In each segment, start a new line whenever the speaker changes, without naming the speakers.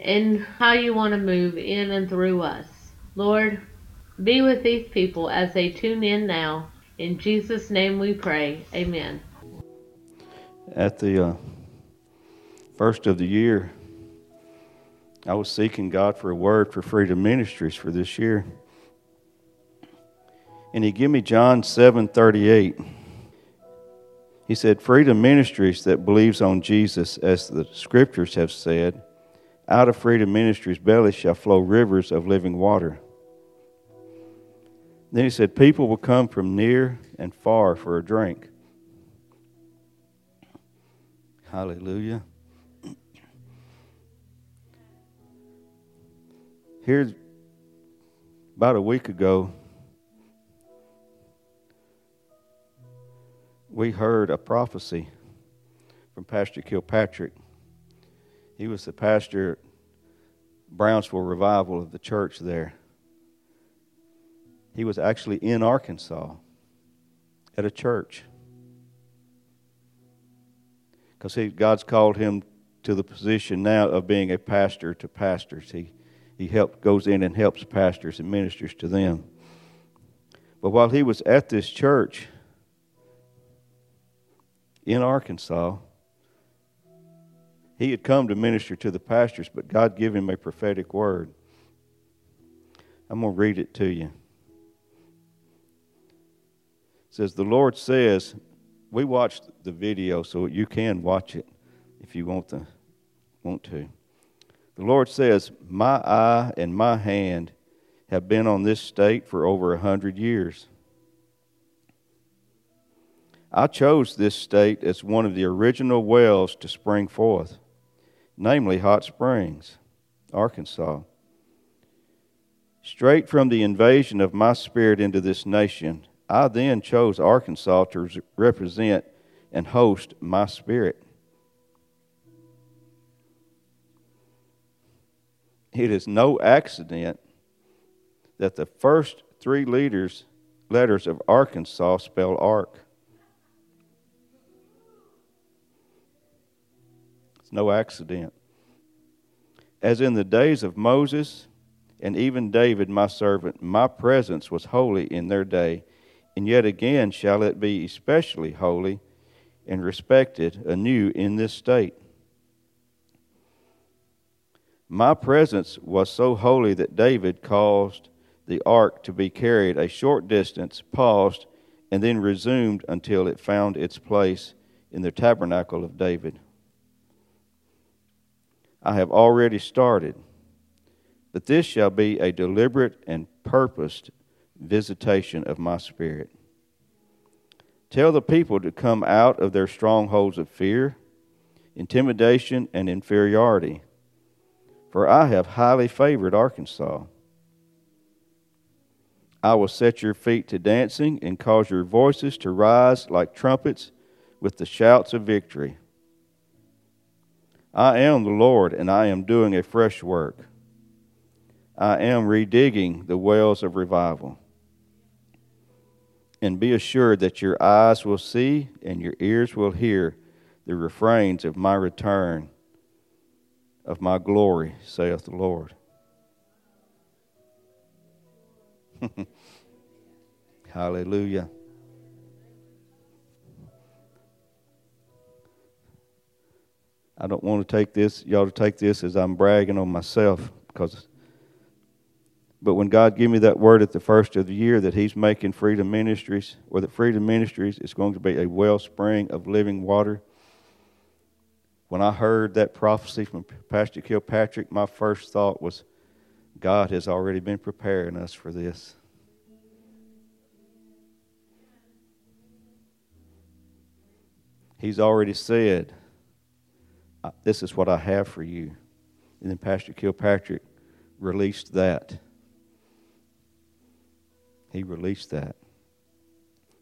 and how you want to move in and through us. Lord, be with these people as they tune in now. In Jesus' name we pray. Amen.
At the uh, first of the year, I was seeking God for a word for Freedom Ministries for this year. And he gave me John 7:38. He said, "Freedom Ministries that believes on Jesus as the scriptures have said, out of Freedom Ministries' belly shall flow rivers of living water. Then he said, People will come from near and far for a drink. Hallelujah. Here's about a week ago, we heard a prophecy from Pastor Kilpatrick he was the pastor Brownsville Revival of the church there. He was actually in Arkansas at a church. Because God's called him to the position now of being a pastor to pastors. He, he help, goes in and helps pastors and ministers to them. But while he was at this church in Arkansas, he had come to minister to the pastors, but God gave him a prophetic word. I'm going to read it to you. It says, The Lord says, we watched the video, so you can watch it if you want to. Want to. The Lord says, My eye and my hand have been on this state for over a hundred years. I chose this state as one of the original wells to spring forth namely Hot Springs, Arkansas. Straight from the invasion of my spirit into this nation, I then chose Arkansas to represent and host my spirit. It is no accident that the first three leaders, letters of Arkansas spell Ark. It's no accident. As in the days of Moses and even David, my servant, my presence was holy in their day, and yet again shall it be especially holy and respected anew in this state. My presence was so holy that David caused the ark to be carried a short distance, paused, and then resumed until it found its place in the tabernacle of David. I have already started. But this shall be a deliberate and purposed visitation of my spirit. Tell the people to come out of their strongholds of fear, intimidation, and inferiority. For I have highly favored Arkansas. I will set your feet to dancing and cause your voices to rise like trumpets with the shouts of victory. I am the Lord, and I am doing a fresh work. I am redigging the wells of revival. And be assured that your eyes will see and your ears will hear the refrains of my return, of my glory, saith the Lord. Hallelujah. I don't want to take this, y'all to take this as I'm bragging on myself because but when God gave me that word at the first of the year that He's making Freedom Ministries, or that Freedom Ministries is going to be a wellspring of living water, when I heard that prophecy from Pastor Kilpatrick, my first thought was, God has already been preparing us for this. He's already said, this is what I have for you. And then Pastor Kilpatrick released that. He released that.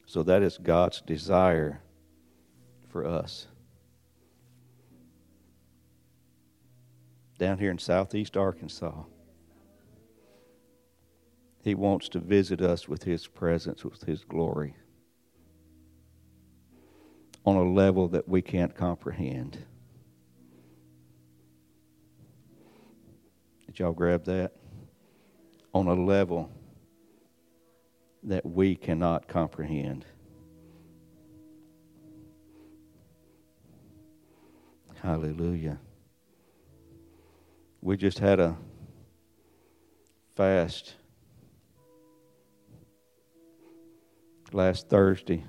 So that is God's desire for us. Down here in southeast Arkansas, He wants to visit us with His presence, with His glory, on a level that we can't comprehend. Did y'all grab that? On a level that we cannot comprehend. Hallelujah. We just had a fast last Thursday.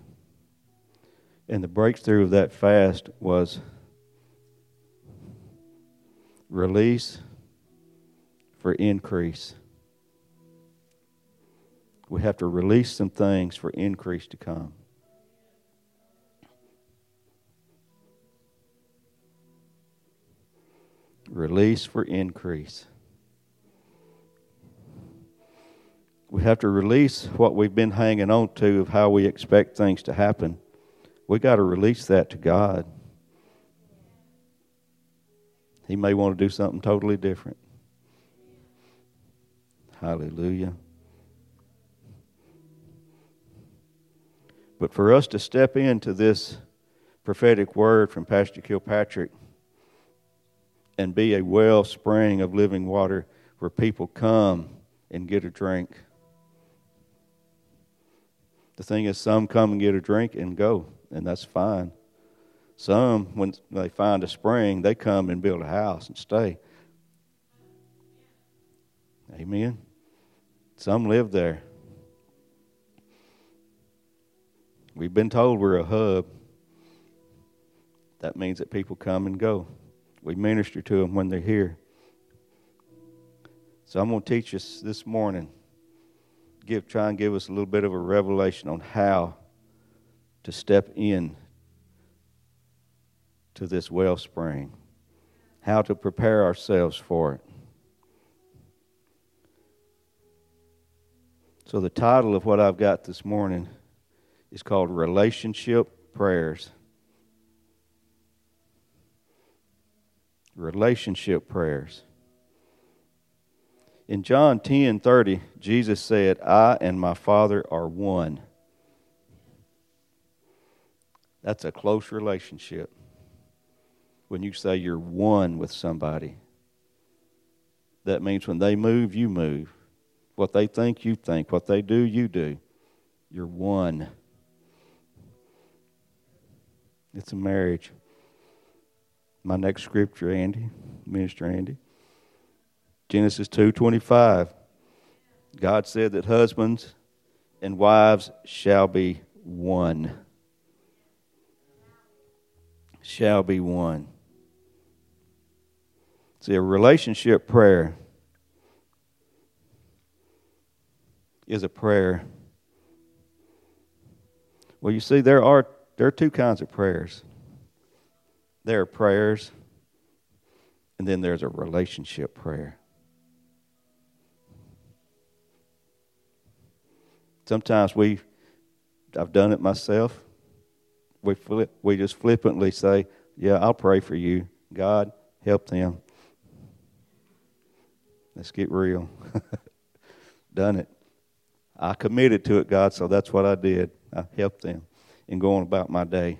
And the breakthrough of that fast was release for increase. We have to release some things for increase to come. Release for increase. We have to release what we've been hanging on to of how we expect things to happen. We got to release that to God. He may want to do something totally different. Hallelujah. But for us to step into this prophetic word from Pastor Kilpatrick and be a wellspring of living water where people come and get a drink. The thing is, some come and get a drink and go, and that's fine. Some, when they find a spring, they come and build a house and stay. Amen. Some live there. We've been told we're a hub. That means that people come and go. We minister to them when they're here. So I'm going to teach us this morning, give try and give us a little bit of a revelation on how to step in to this wellspring, how to prepare ourselves for it. So the title of what I've got this morning is called Relationship Prayers. Relationship prayers. In John 10 30, Jesus said, I and my Father are one. That's a close relationship. When you say you're one with somebody, that means when they move, you move. What they think, you think. What they do, you do. You're one. It's a marriage. My next scripture, Andy, Minister Andy. Genesis 2:25. God said that husbands and wives shall be one. Shall be one. See, a relationship prayer is a prayer. Well, you see, there are there are two kinds of prayers there are prayers, and then there's a relationship prayer. Sometimes we, I've done it myself. We flip, we just flippantly say, "Yeah, I'll pray for you. God, help them." Let's get real. done it. I committed to it, God, so that's what I did. I helped them in going about my day.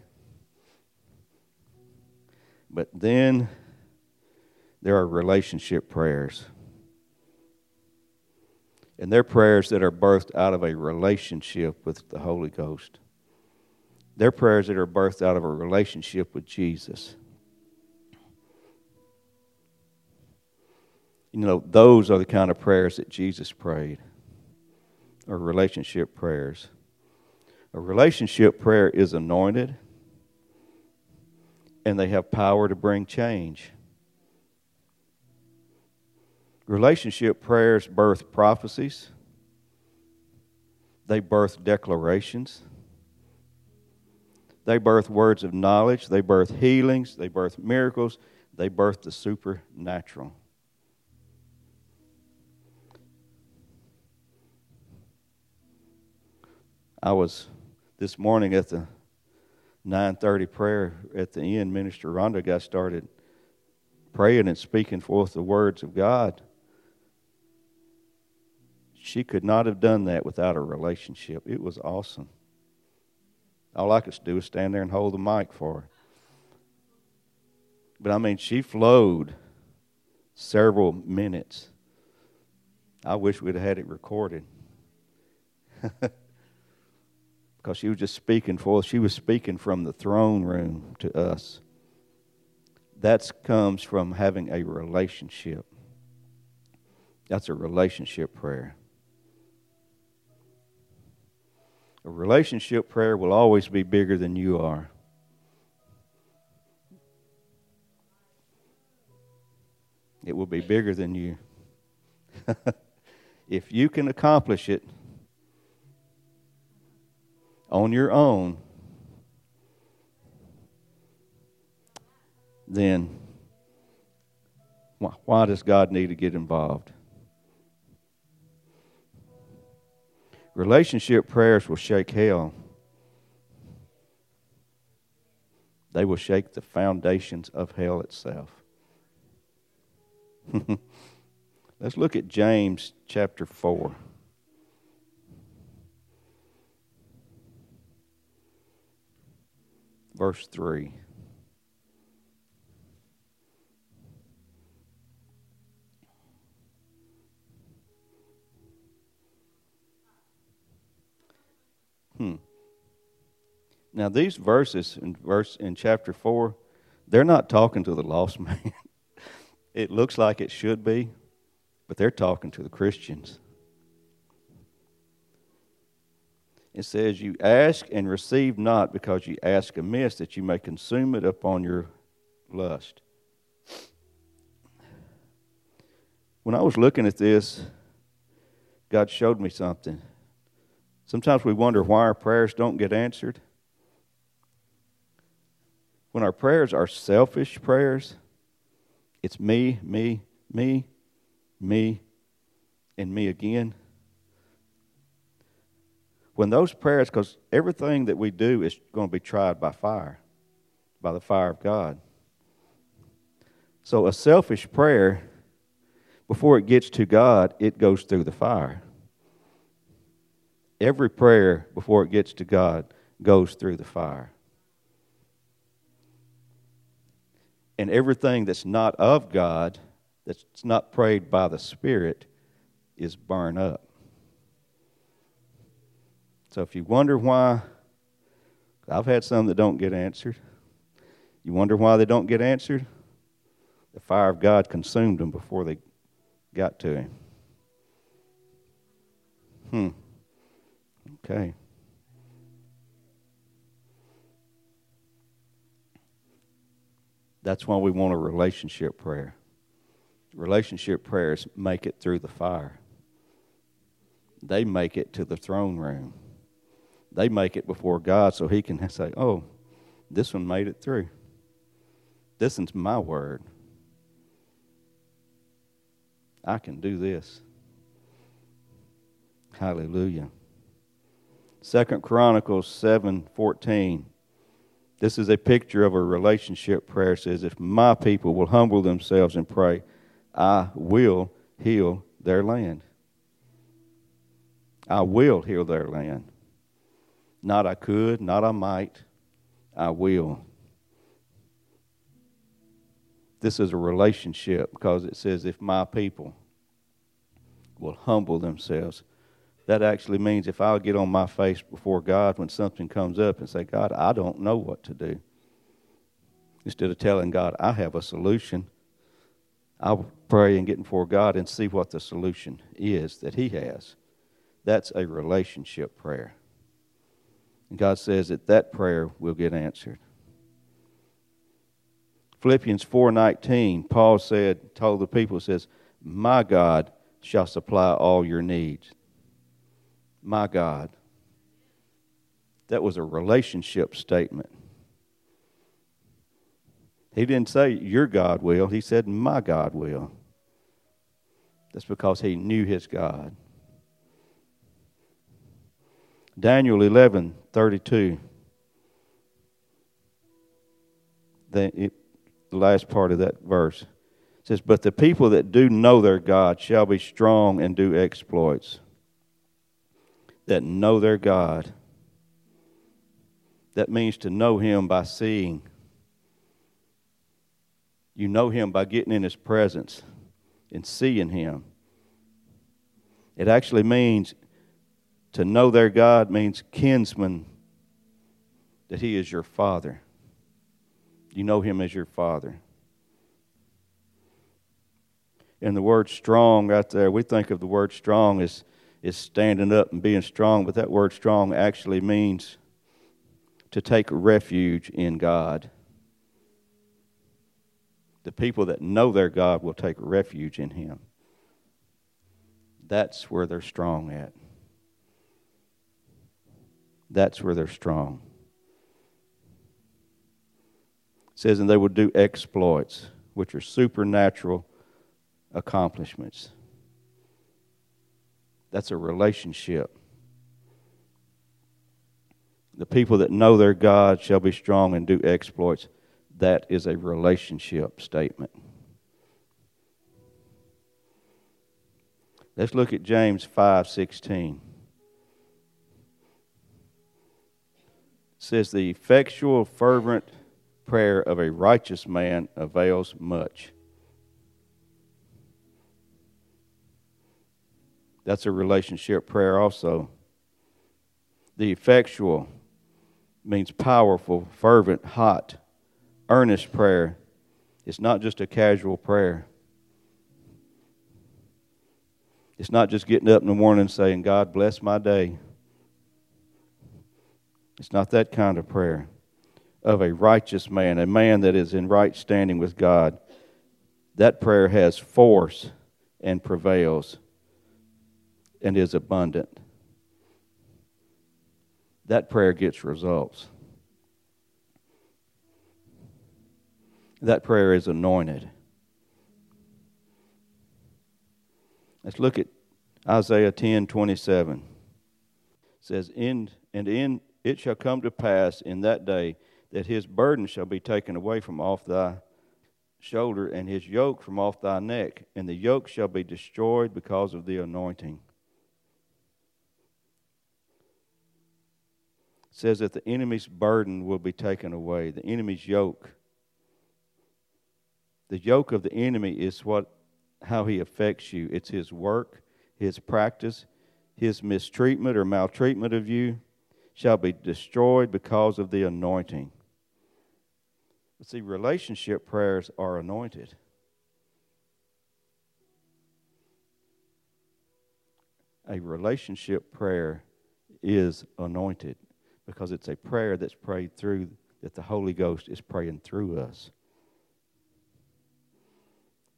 But then there are relationship prayers. And they're prayers that are birthed out of a relationship with the Holy Ghost. They're prayers that are birthed out of a relationship with Jesus. You know, those are the kind of prayers that Jesus prayed, or relationship prayers. A relationship prayer is anointed and they have power to bring change. Relationship prayers birth prophecies, they birth declarations, they birth words of knowledge, they birth healings, they birth miracles, they birth the supernatural. I was this morning at the 9:30 prayer at the end. Minister Rhonda got started praying and speaking forth the words of God. She could not have done that without a relationship. It was awesome. All I could do was stand there and hold the mic for her. But I mean, she flowed several minutes. I wish we'd have had it recorded. because she was just speaking for us. She was speaking from the throne room to us. That comes from having a relationship. That's a relationship prayer. A relationship prayer will always be bigger than you are. It will be bigger than you. if you can accomplish it on your own, then why does God need to get involved? Relationship prayers will shake hell. They will shake the foundations of hell itself. Let's look at James chapter 4. Verse 3. Hmm. Now these verses in verse in chapter four, they're not talking to the lost man. it looks like it should be, but they're talking to the Christians. It says, You ask and receive not because you ask amiss, that you may consume it upon your lust. When I was looking at this, God showed me something. Sometimes we wonder why our prayers don't get answered. When our prayers are selfish prayers, it's me, me, me, me, and me again. When those prayers, because everything that we do is going to be tried by fire, by the fire of God. So a selfish prayer, before it gets to God, it goes through the fire every prayer before it gets to God goes through the fire. And everything that's not of God, that's not prayed by the Spirit, is burned up. So if you wonder why, I've had some that don't get answered. You wonder why they don't get answered? The fire of God consumed them before they got to Him. Hmm. Okay. That's why we want a relationship prayer. Relationship prayers make it through the fire. They make it to the throne room. They make it before God so He can say, Oh, this one made it through. This one's my word. I can do this. Hallelujah. Second Chronicles 7:14. This is a picture of a relationship prayer. It says, If my people will humble themselves and pray, I will heal their land. I will heal their land. Not I could, not I might, I will. This is a relationship because it says, If my people will humble themselves that actually means if I'll get on my face before God when something comes up and say, God, I don't know what to do, instead of telling God, I have a solution, I'll pray and get before God and see what the solution is that He has. That's a relationship prayer. And God says that that prayer will get answered. Philippians 4:19, Paul said, told the people, says, "My God shall supply all your needs." my God. That was a relationship statement. He didn't say, Your God will. He said, My God will. That's because he knew his God. Daniel 11 32. The, the last part of that verse says, But the people that do know their God shall be strong and do exploits. That know their God. That means to know Him by seeing. You know Him by getting in His presence and seeing Him. It actually means to know their God means kinsman, that He is your Father. You know Him as your Father. And the word strong right there, we think of the word strong as, as standing up and being strong, but that word strong actually means to take refuge in God. The people that know their God will take refuge in Him. That's where they're strong at. That's where they're strong. It says, and they will do exploits, which are supernatural accomplishments. That's a relationship. The people that know their God shall be strong and do exploits. That is a relationship statement. Let's look at James 5:16. Says the effectual fervent prayer of a righteous man avails much. That's a relationship prayer also. The effectual means powerful, fervent, hot, earnest prayer. It's not just a casual prayer. It's not just getting up in the morning and saying, God bless my day. It's not that kind of prayer of a righteous man, a man that is in right standing with God. That prayer has force and prevails and is abundant. That prayer gets results. That prayer is anointed. Let's look at Isaiah 10 27. It says, in, And in it shall come to pass in that day that his burden shall be taken away from off thy shoulder, and his yoke from off thy neck, and the yoke shall be destroyed because of the anointing. It says that the enemy's burden will be taken away, the enemy's yoke. The yoke of the enemy is what how he affects you. It's his work, his practice, his mistreatment or maltreatment of you shall be destroyed because of the anointing. But see, relationship prayers are anointed. A relationship prayer is anointed because it's a prayer that's prayed through, that the Holy Ghost is praying through us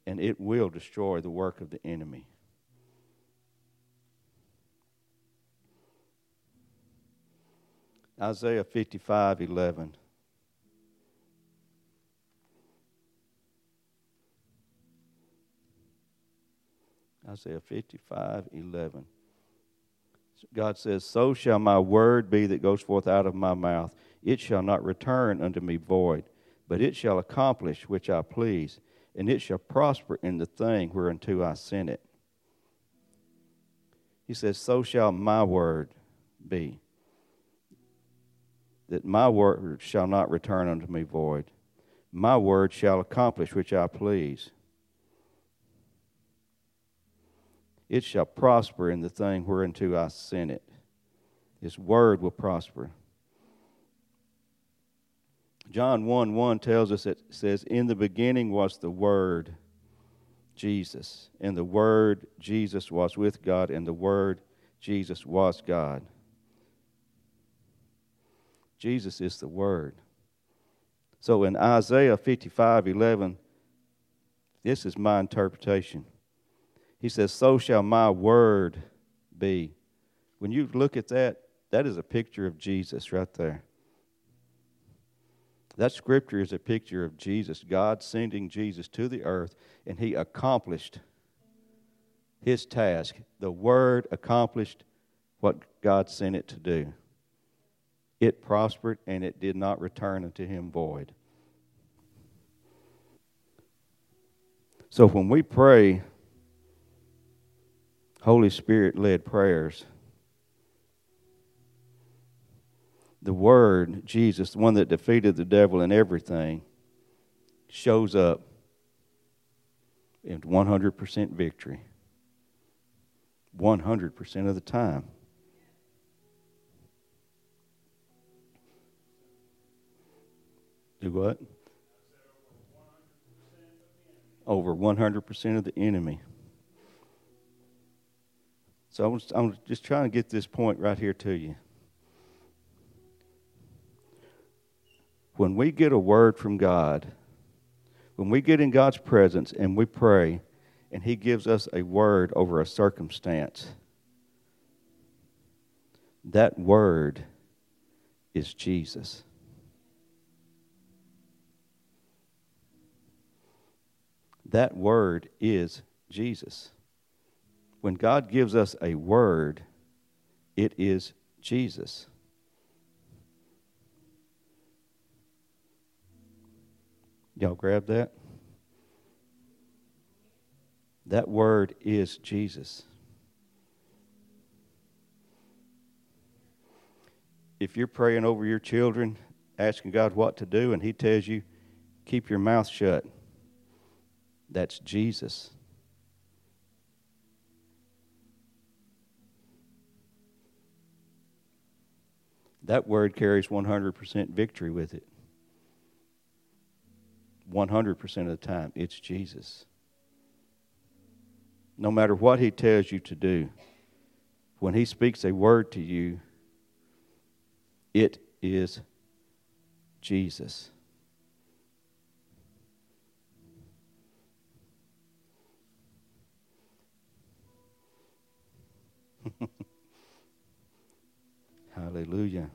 and it will destroy the work of the enemy. Isaiah 55 11. Isaiah 55 11. God says, So shall my word be that goes forth out of my mouth. It shall not return unto me void, but it shall accomplish which I please and it shall prosper in the thing whereunto I sent it. He says, So shall my word be, that my word shall not return unto me void. My word shall accomplish which I please. It shall prosper in the thing whereunto I sent it. His word will prosper. John 1 1 tells us it says, In the beginning was the Word, Jesus. And the Word, Jesus, was with God, and the Word, Jesus, was God. Jesus is the Word. So in Isaiah 55 11, this is my interpretation. He says, So shall my word be. When you look at that, that is a picture of Jesus right there. That scripture is a picture of Jesus, God sending Jesus to the earth, and he accomplished his task. The Word accomplished what God sent it to do. It prospered and it did not return unto him void. So when we pray Holy Spirit led prayers, the Word, Jesus, the one that defeated the devil and everything, shows up in 100% victory. 100% of the time. Do what? Over 100% of the enemy. So I'm, I'm just trying to get this point right here to you. When we get a word from God, when we get in God's presence and we pray, and He gives us a word over a circumstance, that word is Jesus. That word is Jesus. When God gives us a word, it is Jesus. Y'all grab that? That word is Jesus. If you're praying over your children, asking God what to do, and He tells you, keep your mouth shut, that's Jesus. That word carries 100% victory with it. 100% of the time, it's Jesus. No matter what He tells you to do, when He speaks a word to you, it is Jesus. Hallelujah.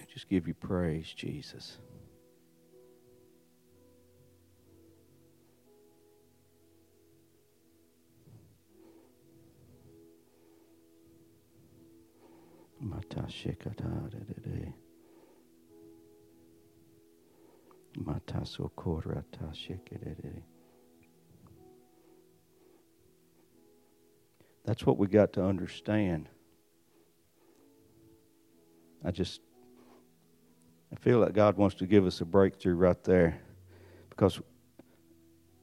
I just give you praise, Jesus. Mata shekata de That's what we got to understand. I just I feel like God wants to give us a breakthrough right there because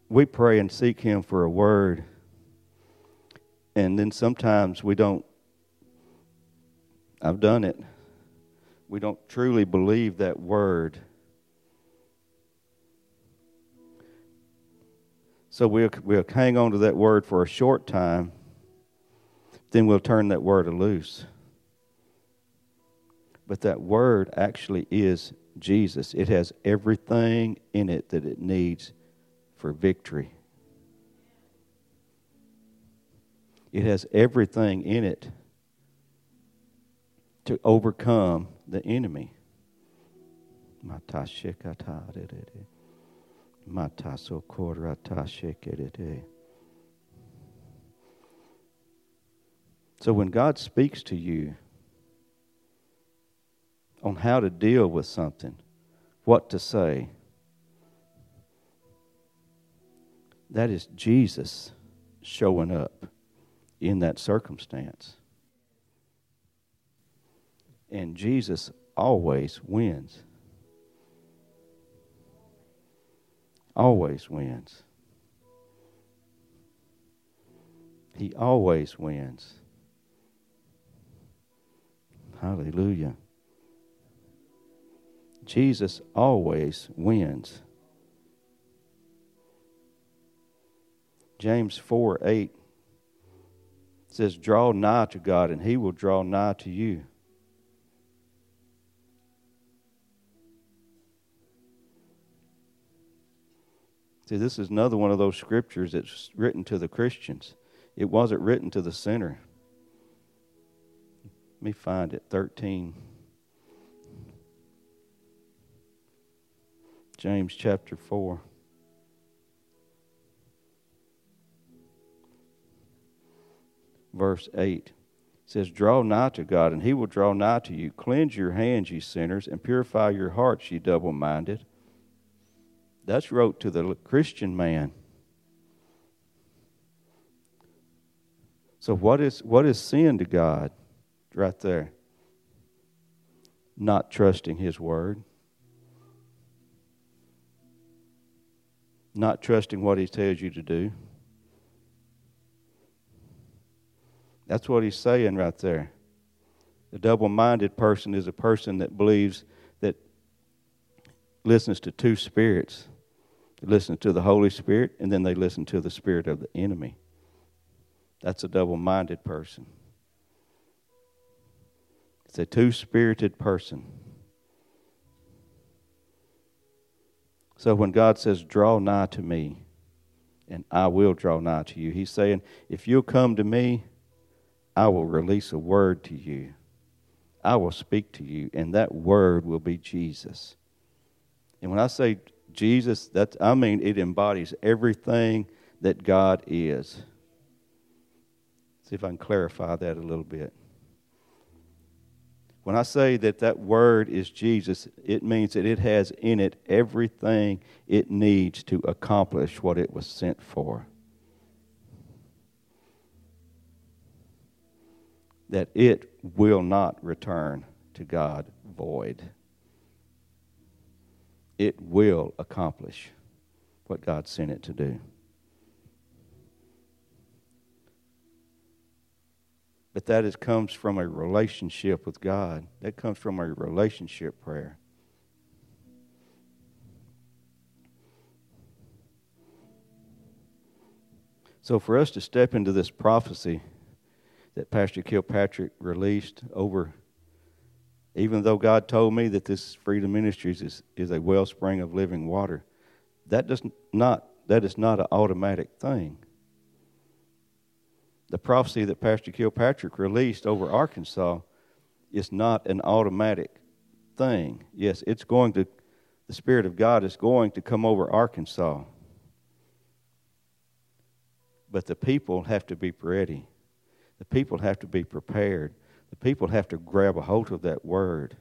we pray and seek him for a word and then sometimes we don't I've done it. We don't truly believe that word. So we'll, we'll hang on to that word for a short time then we'll turn that word loose. But that word actually is Jesus. It has everything in it that it needs for victory. It has everything in it to overcome the enemy. So when God speaks to you on how to deal with something, what to say, that is Jesus showing up in that circumstance. And Jesus always wins. Always wins. He always wins. Hallelujah. Jesus always wins. James 4 8 says, Draw nigh to God, and he will draw nigh to you. See, this is another one of those scriptures that's written to the Christians. It wasn't written to the sinner. Let me find it. 13. James chapter 4. verse 8. Says, Draw nigh to God, and he will draw nigh to you. Cleanse your hands, ye sinners, and purify your hearts, ye double minded. That's wrote to the Christian man. So what is what is sin to God? Right there. Not trusting his word. Not trusting what he tells you to do. That's what he's saying right there. The double minded person is a person that believes that listens to two spirits. They listen to the Holy Spirit and then they listen to the spirit of the enemy. That's a double minded person. It's a two spirited person. So when God says, Draw nigh to me, and I will draw nigh to you, He's saying, If you'll come to me, I will release a word to you. I will speak to you, and that word will be Jesus. And when I say Jesus, that I mean it embodies everything that God is. See if I can clarify that a little bit. When I say that that word is Jesus, it means that it has in it everything it needs to accomplish what it was sent for. That it will not return to God void. It will accomplish what God sent it to do. But that is, comes from a relationship with God. That comes from a relationship prayer. So, for us to step into this prophecy that Pastor Kilpatrick released over, even though God told me that this Freedom Ministries is, is a wellspring of living water, that does not that is not an automatic thing the prophecy that Pastor Kilpatrick released over Arkansas is not an automatic thing. Yes, it's going to, the Spirit of God is going to come over Arkansas. But the people have to be ready. The people have to be prepared. The people have to grab a hold of that word.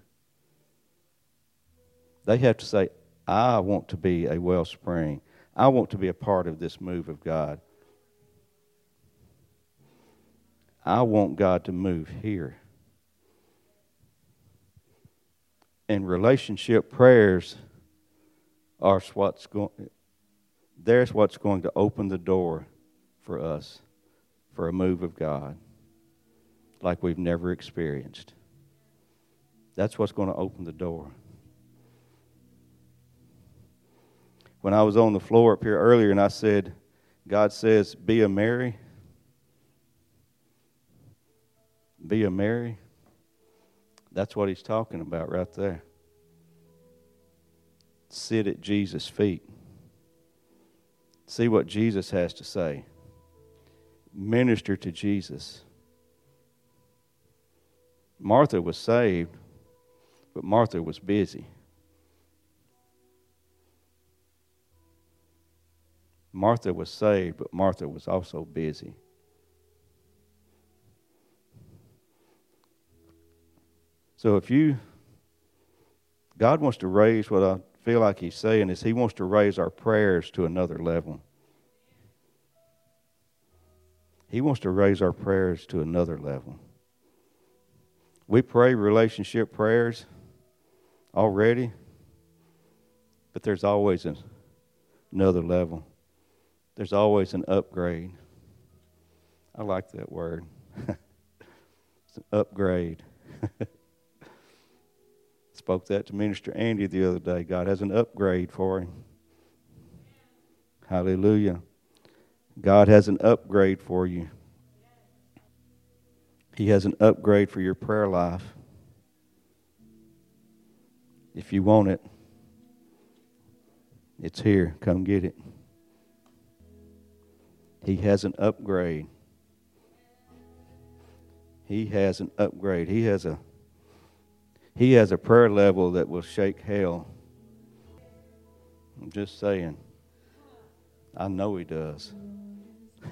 They have to say, I want to be a wellspring. I want to be a part of this move of God. I want God to move here. And relationship prayers are what's going there's what's going to open the door for us for a move of God like we've never experienced. That's what's going to open the door. When I was on the floor up here earlier and I said, God says, be a Mary be a Mary. That's what he's talking about right there. Sit at Jesus' feet. See what Jesus has to say. Minister to Jesus. Martha was saved, but Martha was busy. Martha was saved, but Martha was also busy. So if you, God wants to raise what I feel like He's saying is He wants to raise our prayers to another level. He wants to raise our prayers to another level. We pray relationship prayers already, but there's always an, another level. There's always an upgrade. I like that word. it's an upgrade. Spoke that to Minister Andy the other day. God has an upgrade for him. Hallelujah. God has an upgrade for you. He has an upgrade for your prayer life. If you want it, it's here. Come get it. He has an upgrade. He has an upgrade. He has a he has a prayer level that will shake hell. I'm just saying. I know he does.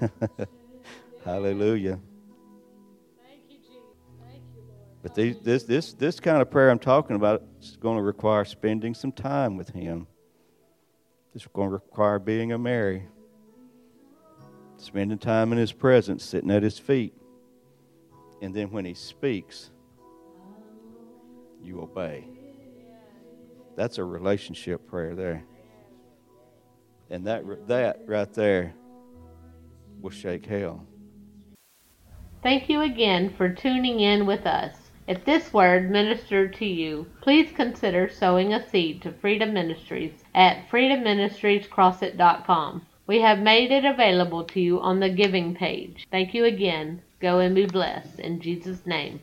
Hallelujah. But these, this, this, this kind of prayer I'm talking about is going to require spending some time with Him. It's going to require being a Mary, spending time in His presence, sitting at His feet. And then when He speaks, you obey. That's a relationship prayer there. And that, that right there will shake hell.
Thank you again for tuning in with us. If this word ministered to you, please consider sowing a seed to Freedom Ministries at freedomministriescrossit.com. We have made it available to you on the giving page. Thank you again. Go and be blessed. In Jesus' name.